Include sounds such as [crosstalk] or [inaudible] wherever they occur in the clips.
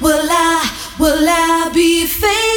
will I, will I be faithful?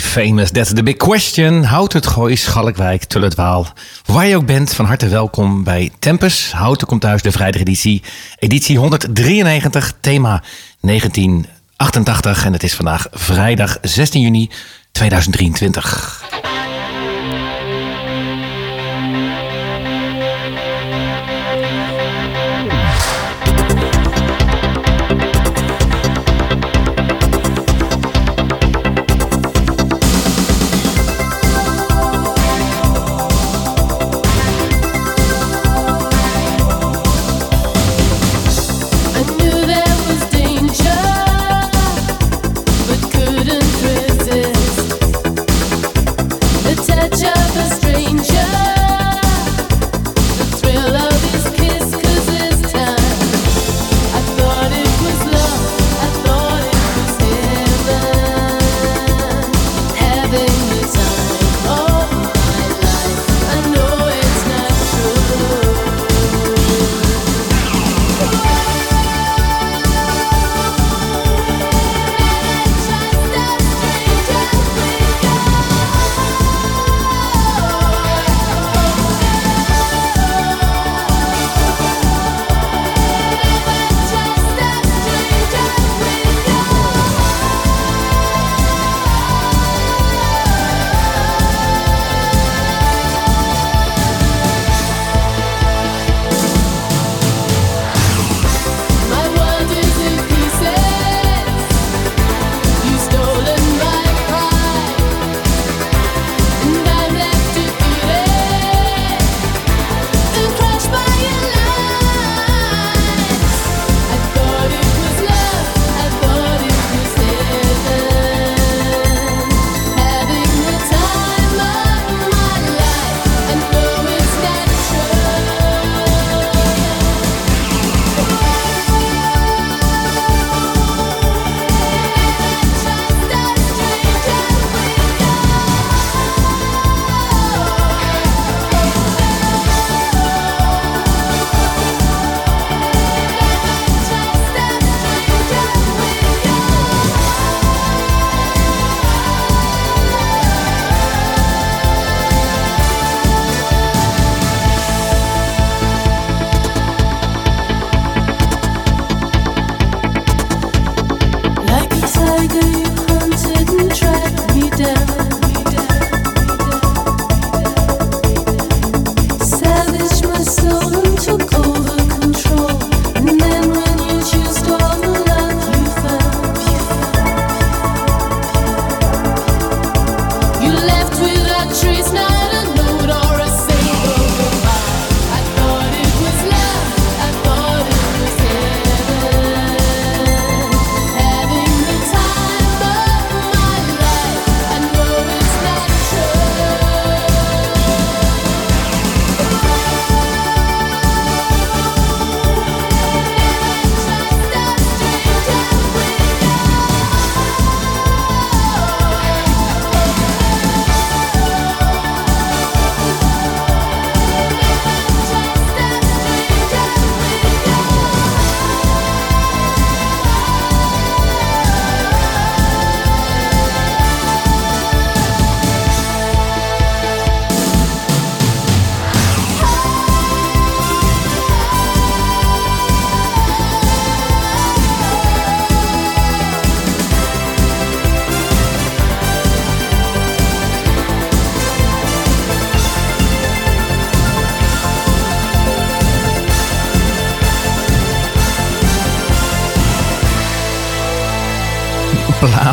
Famous? That's the big question. Houd het Gooi, Schalkwijk, Tulletwaal. Waar je ook bent, van harte welkom bij Tempus. Houten komt thuis, de vrijdageditie. Editie 193, thema 1988. En het is vandaag vrijdag 16 juni 2023.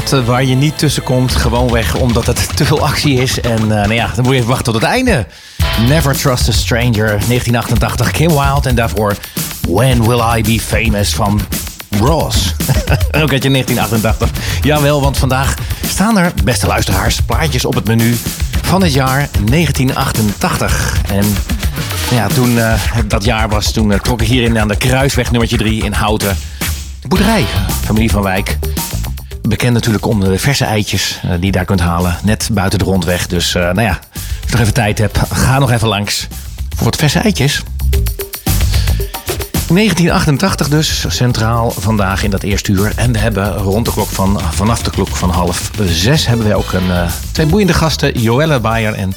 Straat waar je niet tussen komt. Gewoonweg omdat het te veel actie is. En uh, nou ja, dan moet je even wachten tot het einde. Never Trust a Stranger, 1988, Kim Wilde. En daarvoor When Will I Be Famous van Ross. [laughs] Ook uit je 1988. Jawel, want vandaag staan er, beste luisteraars, plaatjes op het menu van het jaar 1988. En ja, toen uh, dat jaar was, toen uh, trok ik hierin aan de Kruisweg nummertje 3 in Houten. De boerderij, familie van Wijk. Bekend natuurlijk om de verse eitjes uh, die je daar kunt halen. Net buiten de rondweg. Dus nou ja, als je nog even tijd hebt, ga nog even langs. Voor wat verse eitjes. 1988 dus, centraal vandaag in dat eerste uur. En we hebben rond de klok van, vanaf de klok van half zes... hebben we ook een, uh, twee boeiende gasten, Joelle Bayer en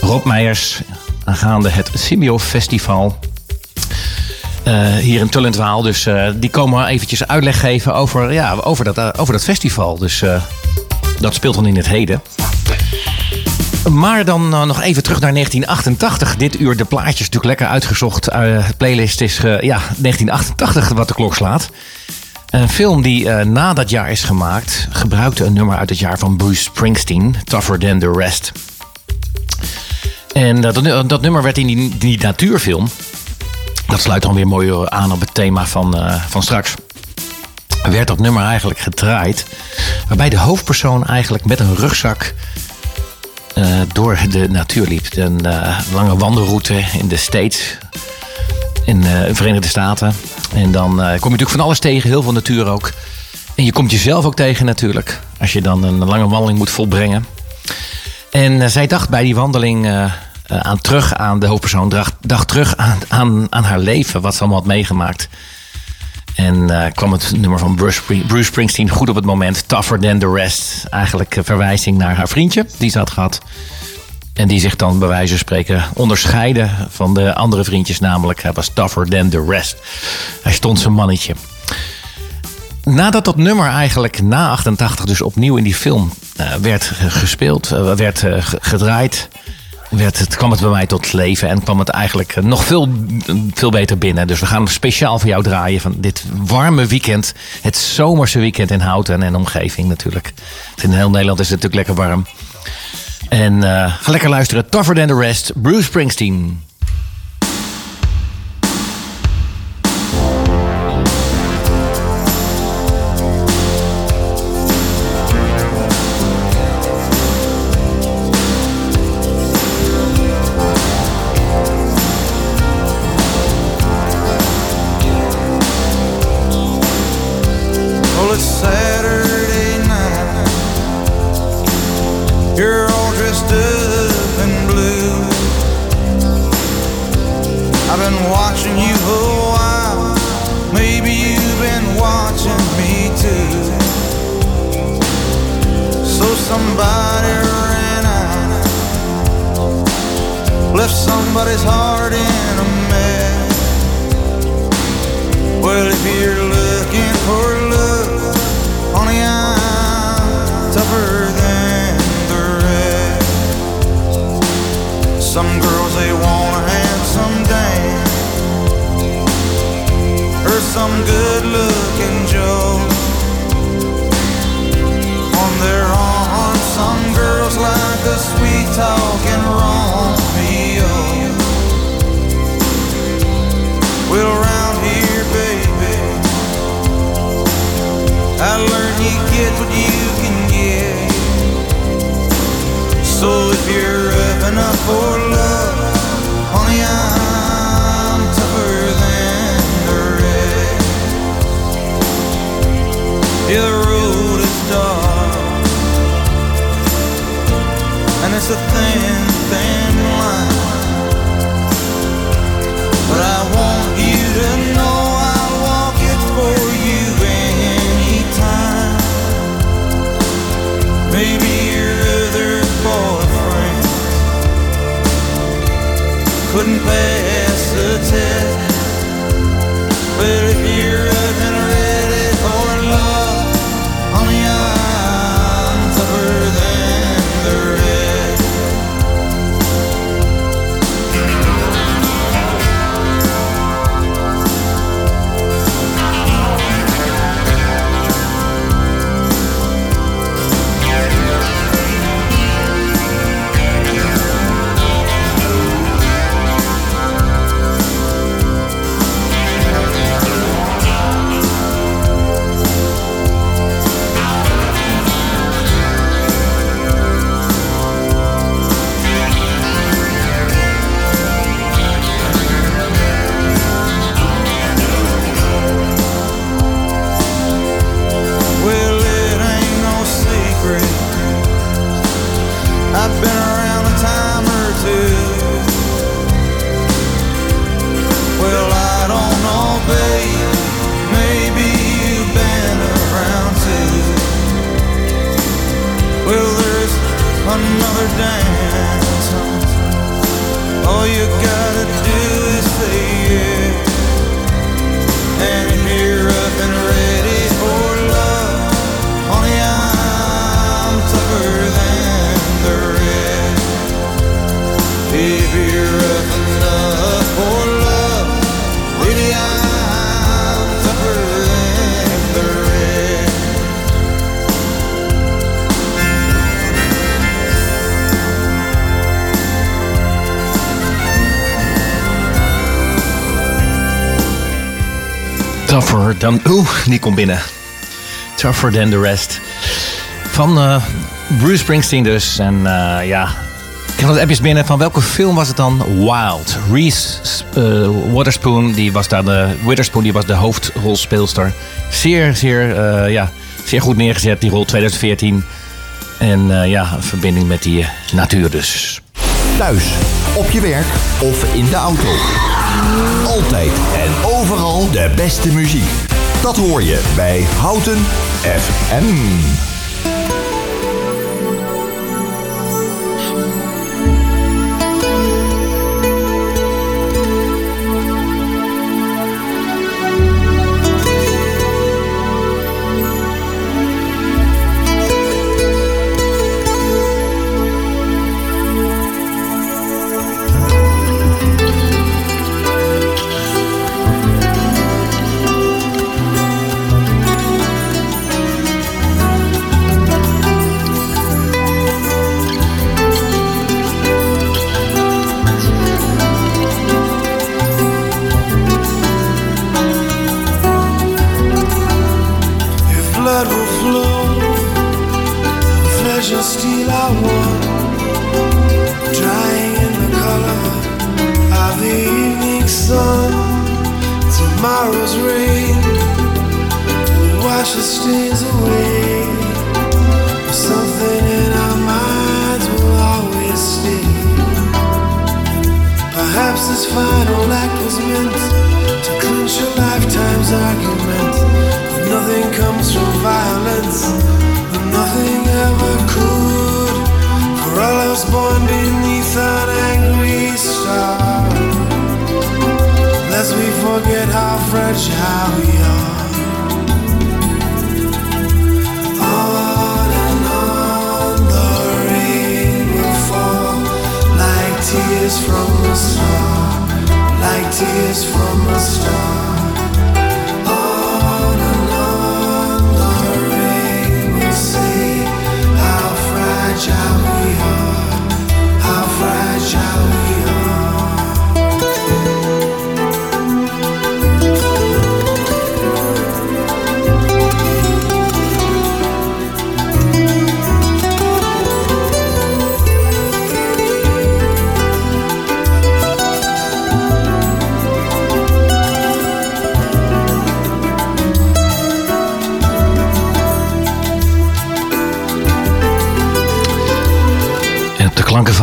Rob Meijers... aangaande het Simio Festival uh, hier in Tullentwaal. Dus uh, die komen eventjes uitleg geven over, ja, over, dat, over dat festival. Dus dat speelt dan in het heden. Maar dan nog even terug naar 1988. Dit uur de plaatjes natuurlijk lekker uitgezocht. De playlist is ja, 1988 wat de klok slaat. Een film die na dat jaar is gemaakt... gebruikte een nummer uit het jaar van Bruce Springsteen. Tougher Than The Rest. En dat, dat nummer werd in die, die, natuurfilm... dat sluit dan weer mooi aan op het thema van, van straks... werd dat nummer eigenlijk gedraaid... waarbij de hoofdpersoon eigenlijk met een rugzak uh, door de natuur liep. Een uh, lange wandelroute in de States, in uh, de Verenigde Staten. En dan kom je natuurlijk van alles tegen, heel veel natuur ook. En je komt jezelf ook tegen natuurlijk, als je dan een lange wandeling moet volbrengen. En zij dacht bij die wandeling aan terug aan de hoofdpersoon, dacht, dacht terug aan, aan, aan haar leven, wat ze allemaal had meegemaakt. En uh, kwam het nummer van Bruce, Bruce, Springsteen goed op het moment. Tougher than the rest. Eigenlijk een verwijzing naar haar vriendje die ze had gehad. En die zich dan bij wijze van spreken onderscheiden van de andere vriendjes. Namelijk, hij was tougher than the rest. Hij stond zijn mannetje. Nadat dat nummer eigenlijk na 88 dus opnieuw in die film werd gespeeld, uh, werd gedraaid werd, het, kwam het bij mij tot leven en kwam het eigenlijk eh, nog veel, veel beter binnen. Dus we gaan speciaal voor jou draaien van dit warme weekend. Het zomerse weekend in Houten en omgeving natuurlijk. In heel Nederland is het natuurlijk lekker warm. En uh, ga lekker luisteren. Tougher Than The Rest, Bruce Springsteen. watching you a while. Maybe you've been watching me too. So somebody ran out, left somebody's heart in a mess. Well, if you're some good looking Joe. On their arms, some girls like a sweet talking Romeo. Well, round here, baby, I learned you get what you can get. So if you're up and up for love, honey, I'm Yeah, the road is dark And it's a thin, thin line. Dan... Oeh, die komt binnen. Tougher than the rest. Van eh, Bruce Springsteen dus. En eh, ja, ik kreeg wat appjes binnen. Van welke film was het dan? Wild. Reese eh, Witherspoon, die was daar de, Witherspoon, die was de hoofdrolspeelster. Zeer, zeer, ja, zeer goed neergezet, die rol 2014. En ja, een verbinding met die natuur dus. Thuis, op je werk of in de auto. Altijd en overal de beste muziek. Dat hoor je bij Houten FM. Tears from a star, like tears from a star.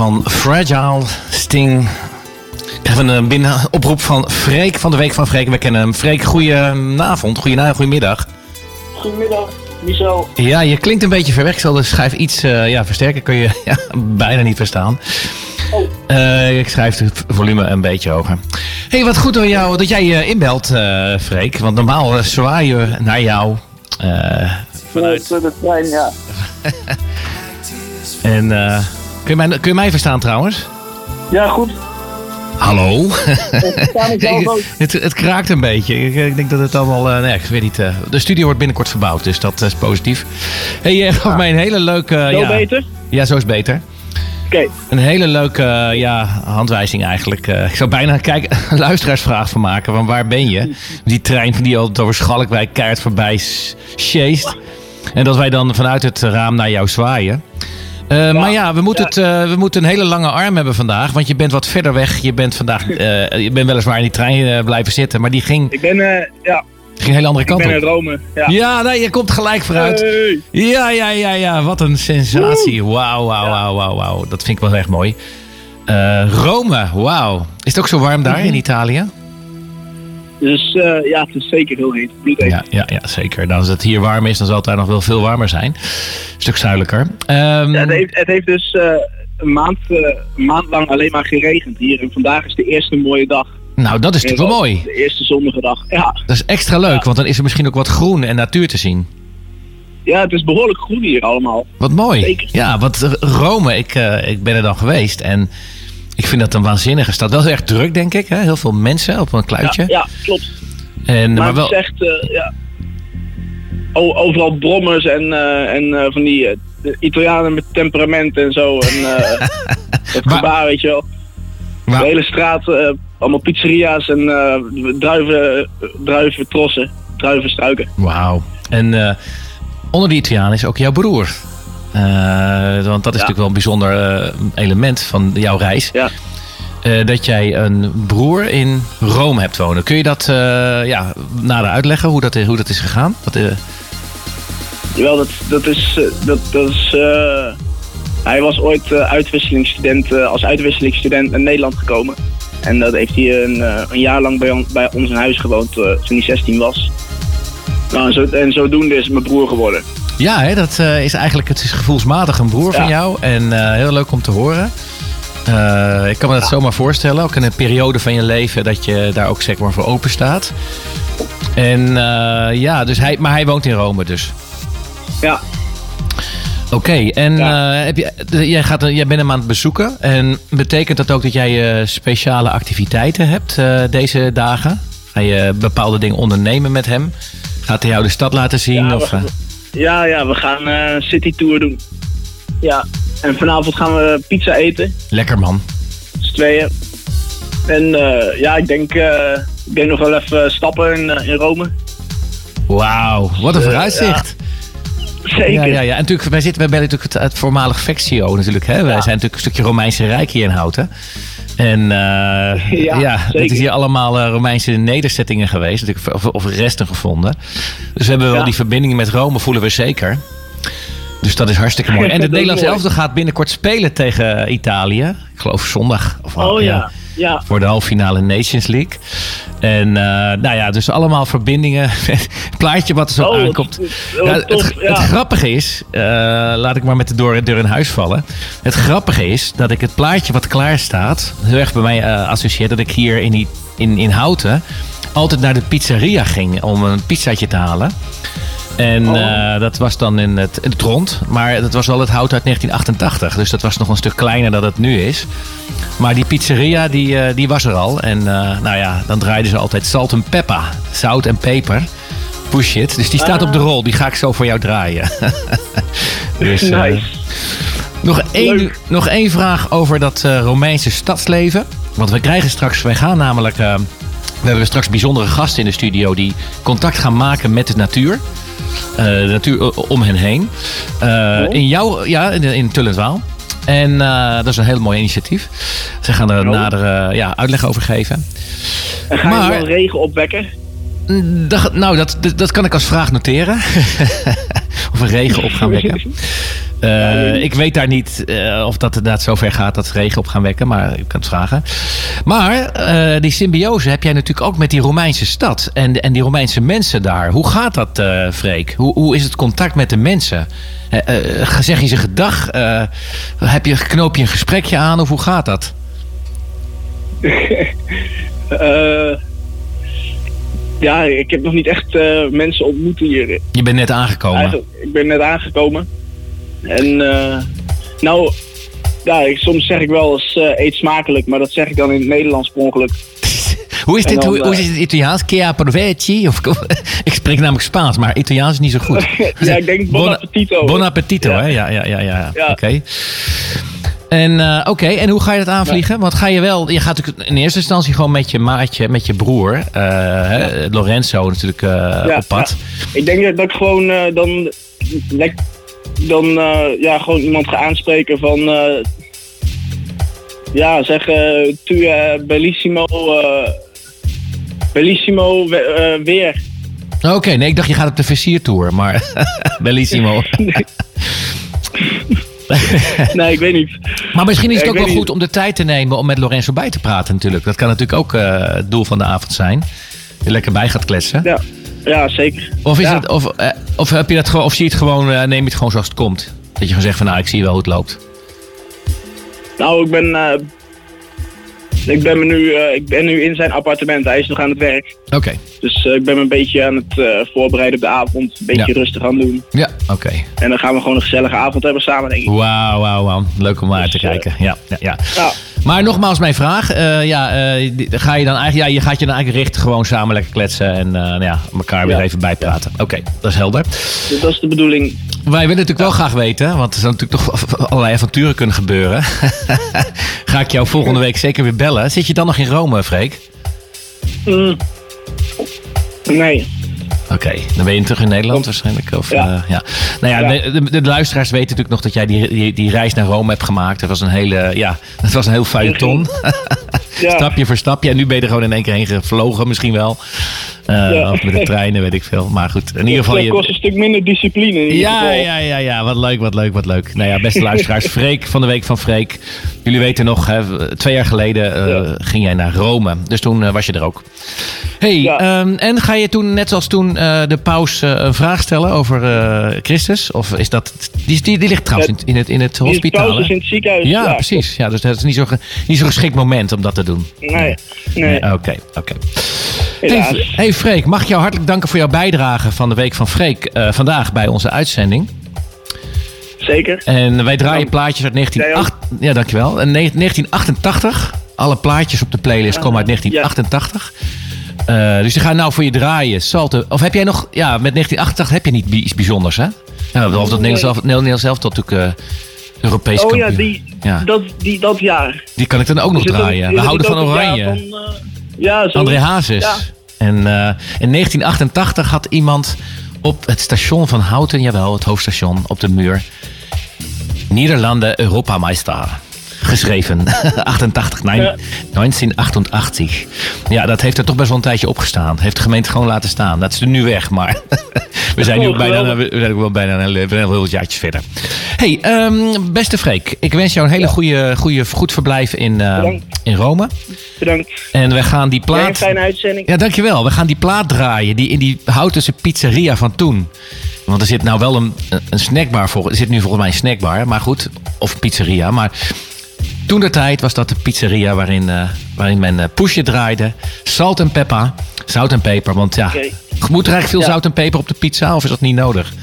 Van Fragile Sting we een binnen oproep van Freek van de Week van Freek. We kennen hem. Freek, goedenavond, goedenavond, goedemiddag. Goedemiddag, Michel. Ja, je klinkt een beetje ver weg. Ik zal de schijf iets eh, ja, versterken. Kun je [laughs] ja, bijna niet verstaan. Oh. Eh, ik schrijf het volume een beetje hoger. hey, wat goed door jou dat jij je inbelt, eh Freek. Want normaal uh, zwaaien we naar jou. eh, Vanuit de trein, ja. [laughs] en eh, kun, je mij, kun je mij verstaan trouwens? Ja, goed. Hallo? [laughs] het, het kraakt een beetje. Ik, ik denk dat het allemaal. eh, nee, ik weet niet. eh, de studio wordt binnenkort verbouwd, dus dat is positief. Hey, je gaf mij een hele leuke. Zo ja, beter? Ja, zo is beter. Oké. Een hele leuke eh, ja, handwijzing eigenlijk. Ik zou bijna kijken, [laughs] een luisteraarsvraag van maken. Van waar ben je? Die trein van die altijd over Schalkwijk keihard voorbij sjeest. En dat wij dan vanuit het raam naar jou zwaaien. Eh, Maar ja, we moeten, het, eh, we moeten een hele lange arm hebben vandaag. Want je bent wat verder weg. Je bent vandaag [laughs] eh, je bent weliswaar in die trein blijven zitten. Maar die ging, Ik ben, ja, ging een hele andere ik kant ben in op. Rome. Ja. Ja, nee, je komt gelijk vooruit. Hey. Ja, ja, ja, ja. Wat een sensatie. Wauw, wauw, wauw, wauw, wauw. Dat vind ik wel echt mooi. Rome, wauw. Is het ook zo warm daar in Italië? Dus eh, ja, het is zeker heel heet. Bloedheet. Ja, ja, ja, zeker. Nou, als het hier warm is, dan zal het daar nog wel veel warmer zijn. Een stuk zuidelijker. Ehm, Ja, het, heeft, het heeft dus, eh, een maand, een maand lang alleen maar geregend hier. En vandaag is de eerste mooie dag. Nou, dat is En natuurlijk wel mooi. De eerste zonnige dag. Ja. Dat is extra leuk, Ja. want dan is er misschien ook wat groen en natuur te zien. ja, het is behoorlijk groen hier allemaal. Wat mooi. Zeker. Ja, want eh, Rome, ik, ik ben er dan geweest en ik vind dat een waanzinnige stad. Wel heel erg druk, denk ik. Hè? Heel veel mensen op een kluitje. Ja, ja klopt. En, Maar, maar wel, het is echt, eh, ja. Overal brommers en, eh, en eh, van die Italianen met temperament en zo. En, [laughs] het Maar- gebaar, weet je wel. maar- De hele straat, allemaal pizzeria's en eh, druiven, druiven trossen, druivenstruiken. Wauw. En onder die Italiaan is ook jouw broer. Eh, want dat is natuurlijk wel een bijzonder eh, element van jouw reis. Ja. Eh, dat jij een broer in Rome hebt wonen. Kun je dat ja, nader uitleggen hoe dat, hoe dat is gegaan? Eh, Jawel, dat, dat is. Dat, dat is hij was ooit uitwisselingsstudent, als uitwisselingsstudent naar Nederland gekomen. En dat heeft hij een, een jaar lang bij, on- bij ons in huis gewoond toen hij 16 was. Nou, en, zo, en zodoende is mijn broer geworden. Ja, hè, dat eh, is eigenlijk het is gevoelsmatig een broer van jou. En eh, heel leuk om te horen. Eh, ik kan me dat zomaar voorstellen. Ook in een periode van je leven dat je daar ook zeg maar voor open staat. En ja, dus hij, maar hij woont in Rome dus. Ja, Oké, en Ja. heb je, jij, gaat, jij bent hem aan het bezoeken. En betekent dat ook dat jij speciale activiteiten hebt deze dagen? Ga je bepaalde dingen ondernemen met hem? Gaat hij jou de stad laten zien? Ja, of, we-? Ja, ja, we gaan een city tour doen. Ja, en vanavond gaan we pizza eten. Lekker man. z'n tweeën. En eh, ja, ik denk, eh, ik denk nog wel even stappen in, eh, in Rome. Wauw, wat een Eh, vooruitzicht. Zeker. Ja, ja, ja. En natuurlijk, wij zitten bij natuurlijk het, het voormalig Vectio natuurlijk. Hè? Wij zijn natuurlijk een stukje Romeinse Rijk hier in Houten. En eh, [laughs] ja, Ja, het is hier allemaal eh, Romeinse nederzettingen geweest. Of, of resten gevonden. Dus we hebben wel Ja. die verbinding met Rome, voelen we zeker. Dus dat is hartstikke mooi. [laughs] En het is Nederlandse elftal gaat binnenkort spelen tegen Italië. Ik geloof zondag. Of, Oh ja, ja. voor de halve finale Nations League. En eh, nou ja, dus allemaal verbindingen. [laughs] Het plaatje wat er zo Oh, aankomt. Ja, het, het ja. grappige is, eh, laat ik maar met de deur, deur in huis vallen. Het grappige is dat ik het plaatje wat klaar staat, heel erg bij mij associeer dat ik hier in, die, in, in Houten altijd naar de pizzeria ging om een pizzaatje te halen. En Oh. eh, dat was dan in het, in het rond. Maar dat was wel het hout uit 1988. Dus dat was nog een stuk kleiner dan het nu is. Maar die pizzeria, die, eh, die was er al. En eh, nou ja, dan draaiden ze altijd salt en pepper. Zout en peper. Push it. Dus die staat op de rol. Die ga ik zo voor jou draaien. [laughs] dus, Nice. nog, één, Leuk. nog één vraag over dat Romeinse stadsleven. Want we krijgen straks, wij gaan namelijk, we hebben straks bijzondere gasten in de studio die contact gaan maken met de natuur. Eh, de natuur o- om hen heen. Eh, Oh. In jouw, ja, in, in Tullentwaal. En eh, dat is een heel mooi initiatief. Ze gaan er Oh. nader eh, ja, uitleg over geven. En ga Maar- wel regen opwekken? Mm, Dat, nou, dat, dat, dat kan ik als vraag noteren. [laughs] of een regen op gaan wekken. Eh, ik weet daar niet eh, of dat inderdaad zover gaat dat ze regen op gaan wekken, maar ik kan het vragen. Maar eh, die symbiose heb jij natuurlijk ook met die Romeinse stad en, en die Romeinse mensen daar. Hoe gaat dat, Freek? Hoe, hoe is het contact met de mensen? Zeg je ze gedag? Heb je, knoop je een gesprekje aan of hoe gaat dat? [laughs] Ja, ik heb nog niet echt mensen ontmoet hier. Je bent net aangekomen. Eigenlijk, ik ben net aangekomen. En eh, nou, ja, ik, soms zeg ik wel eens eh, eet smakelijk, maar dat zeg ik dan in het Nederlands per ongeluk. [laughs] Hoe is dit? dan, hoe, hoe eh, is het Italiaans? Che approvecchi? Of, [laughs] ik spreek namelijk Spaans, maar Italiaans is niet zo goed. [laughs] ja, ik denk bon appetito. Bon appetito, Ja. hè? Ja, ja, ja. ja. Ja. Oké. En, oké, en hoe ga je dat aanvliegen? Want ga je wel, je gaat natuurlijk in eerste instantie gewoon met je maatje, met je broer, Lorenzo natuurlijk op pad. Ik denk dat, ik gewoon dan, dan eh, ja, gewoon iemand ga aanspreken van... eh, ja, zeg eh, tu bellissimo... bellissimo we- weer. Oké, nee, ik dacht je gaat op de versiertour, maar [laughs] bellissimo. [laughs] Nee, ik weet niet. Maar misschien is het ook wel goed om de tijd te nemen om met Lorenzo bij te praten natuurlijk. Dat kan natuurlijk ook het doel van de avond zijn. Je lekker bij gaat kletsen. Ja, ja zeker. Of, is Ja. het, of, eh, of, heb je dat gewoon, of zie je het gewoon, eh, neem je het gewoon zoals het komt? Dat je gewoon zegt van nou, ik zie wel hoe het loopt. Nou, ik ben, eh, ik, ben me nu, eh, ik ben nu in zijn appartement. Hij is nog aan het werk. Oké. Dus eh, ik ben me een beetje aan het eh, voorbereiden op de avond. Een beetje Ja. rustig aan doen. Ja, oké. En dan gaan we gewoon een gezellige avond hebben samen, denk ik. Wauw, wauw, wauw. Leuk om naar te Dus, eh, kijken. Ja, ja, ja. Maar nogmaals mijn vraag. ja, ga je dan eigenlijk, ja, je gaat je dan eigenlijk richten gewoon samen lekker kletsen en nou ja, elkaar weer Ja. even bijpraten. Oké, dat is helder. dus dat is de bedoeling. Wij willen natuurlijk wel graag weten, want er zijn natuurlijk toch allerlei avonturen kunnen gebeuren. [laughs] Ga ik jou volgende week zeker weer bellen. Zit je dan nog in Rome, Freek? Mm. Nee. Oké, dan ben je terug in Nederland waarschijnlijk. Of, Ja. eh, ja. Nou ja, Ja. De, de, de luisteraars weten natuurlijk nog dat jij die, die, die reis naar Rome hebt gemaakt. Dat was een hele, ja, dat was een heel feuilleton. Ja. [laughs] Stapje voor stapje. En nu ben je er gewoon in één keer heen gevlogen misschien wel. Ja. Of met de treinen, weet ik veel. Maar goed, in ieder geval... Het kost een stuk minder discipline in ja, geval. ja, ja, ja. Wat leuk, wat leuk, wat leuk. Nou ja, beste luisteraars. Freek van de Week van Freek. Jullie weten nog, hè, twee jaar geleden eh, ging jij naar Rome. Dus toen was je er ook. hey, ehm, en ga je toen, net zoals toen, eh, de paus eh, een vraag stellen over eh, Christus? Of is dat... Die, die, die ligt trouwens in, in het, in het hospitaal, in het ziekenhuis. Ja, precies. Ja, dus dat is niet zo'n niet zo geschikt moment om dat te doen. Nee, nee, Oké, oké. Hey, Freek, mag ik jou hartelijk danken voor jouw bijdrage van de Week van Freek vandaag bij onze uitzending. Zeker. En wij draaien plaatjes uit Jij 1988. Ja, dankjewel. En ne- 1988. Alle plaatjes op de playlist komen uit 1988. Eh, dus die gaan nou voor je draaien. Salte. Of heb jij nog... Ja, met 1988 heb je niet iets bijzonders, hè? Ja, behalve dat Nederlands zelf, Nederlands zelf tot natuurlijk eh, Europees Oh ja, kampioen. die, Ja. Dat, die, dat jaar. Die kan ik dan ook nog ook- draaien. We houden van oranje. van, eh, ja, zo. André Hazes. Ja. En eh, in 1988 had iemand op het station van Houten, jawel, het hoofdstation, op de muur, Nederlanden Europameister. Geschreven. [laughs] 88, nee, Ja. 1988. Ja, dat heeft er toch best wel een tijdje opgestaan. Heeft de gemeente gewoon laten staan. Dat is er nu weg, maar [laughs] we zijn nu Oh, ook bijna, we zijn ook wel bijna een, al heel wat jaartjes verder. hey, ehm, beste Freek. Ik wens jou een hele goede, goede, goed verblijf in, Bedankt. in Rome. Bedankt. En we gaan die Jij een plaat... fijne uitzending. Ja, dankjewel. We gaan die plaat draaien die in die Houtense pizzeria van toen. Want er zit nou wel een, een snackbar voor. Er zit nu volgens mij een snackbar, maar goed. Of een pizzeria. Maar toen de tijd was dat de pizzeria waarin, eh, waarin men eh, poesje draaide. Salt en pepper. Zout en peper. Want ja, Oké. moet er eigenlijk veel Ja. zout en peper op de pizza? Of is dat niet nodig?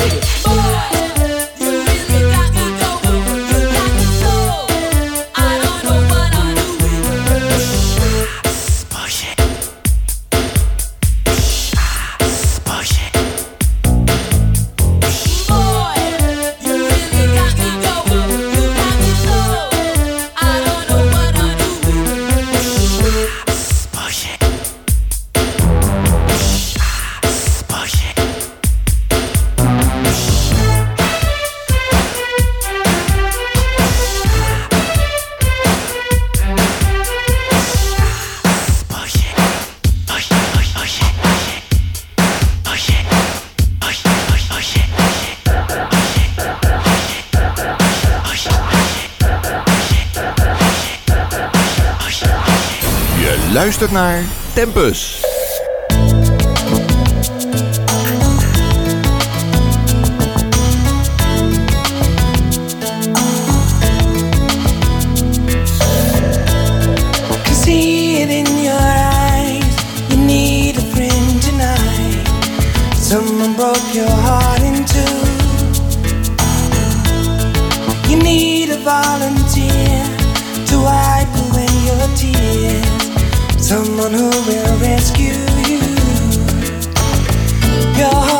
Boy. luistert naar Tempus. Someone broke your heart in two. You need a volunteer to wipe away your tears. Someone who will rescue you. Your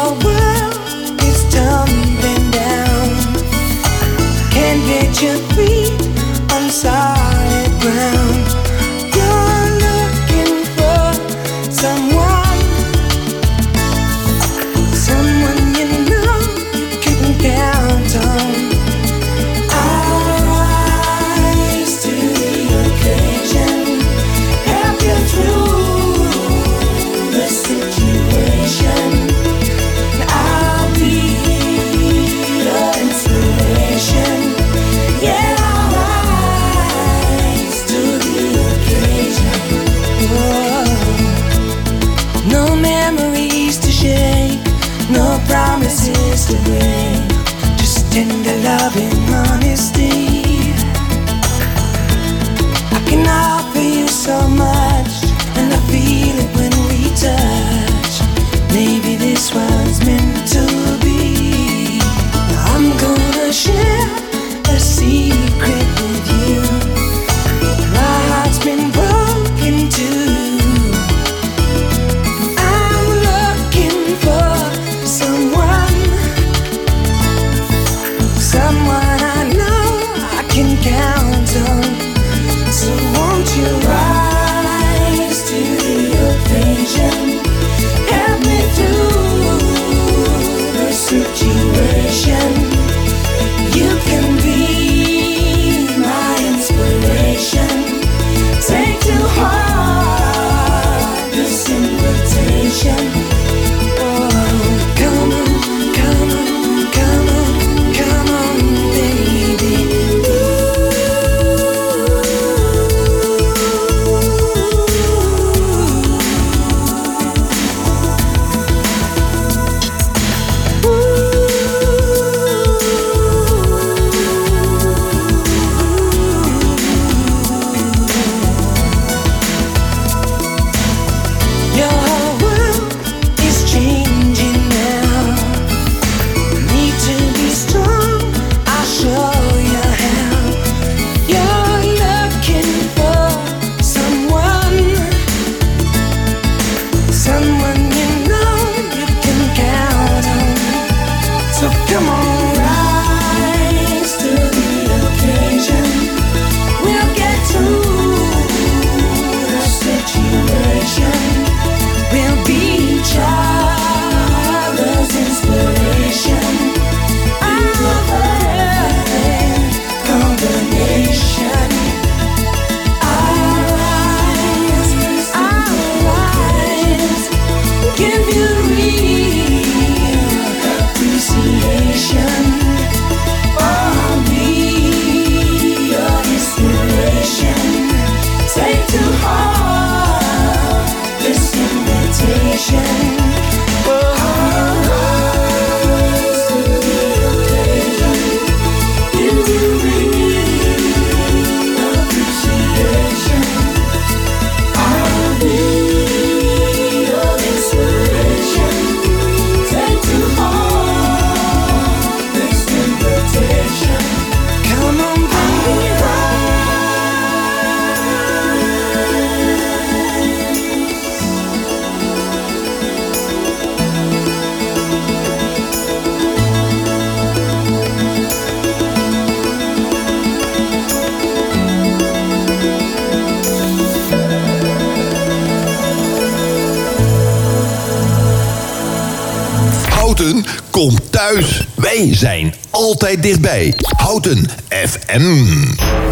Wij zijn altijd dichtbij. Houten FM.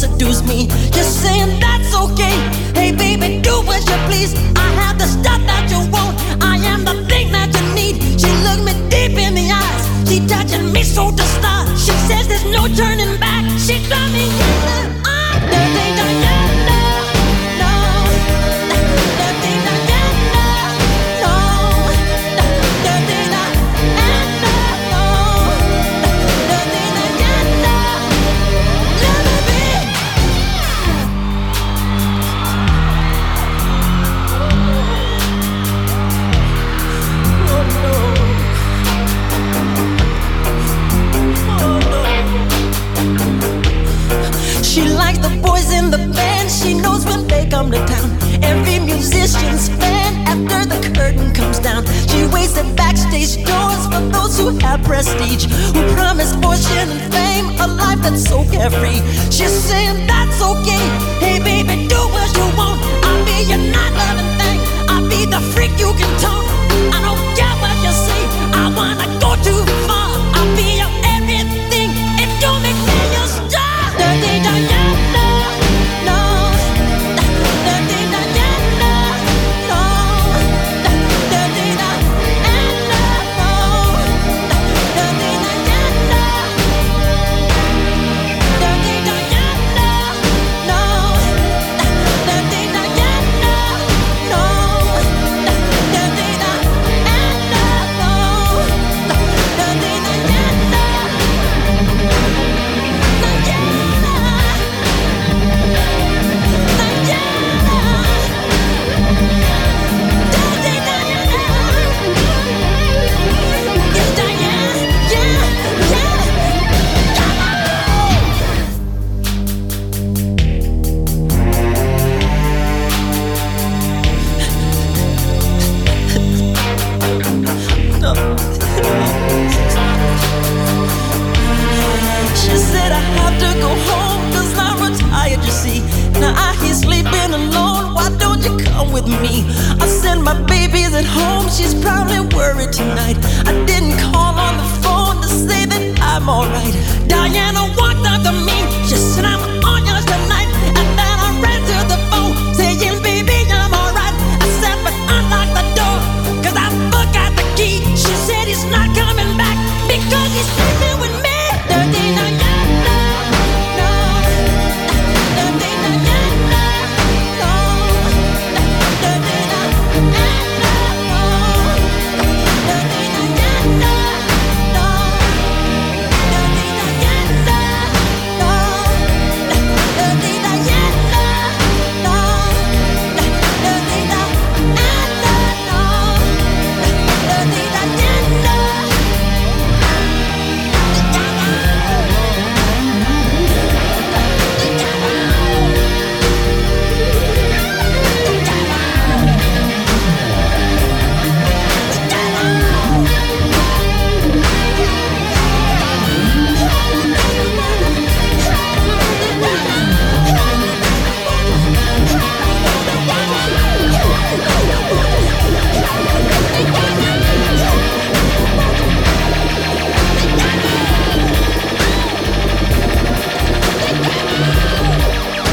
Seduce me. You're saying that's okay. Hey, baby, do as you please. I have the stuff that you want. I am the thing that you need. She looked me deep in the eyes. She touching me so to start. She says there's no turning back. She got me. Ah, dirty Diana. No. In the band. She knows when they come to town. Every musician's fan after the curtain comes down. She waits at backstage doors for those who have prestige, who promise fortune and fame, a life that's so carefree. She's saying that's okay. Hey baby, do what you want. I'll be your night loving thing. I'll be the freak you can talk. I don't care what you say. I wanna go too far.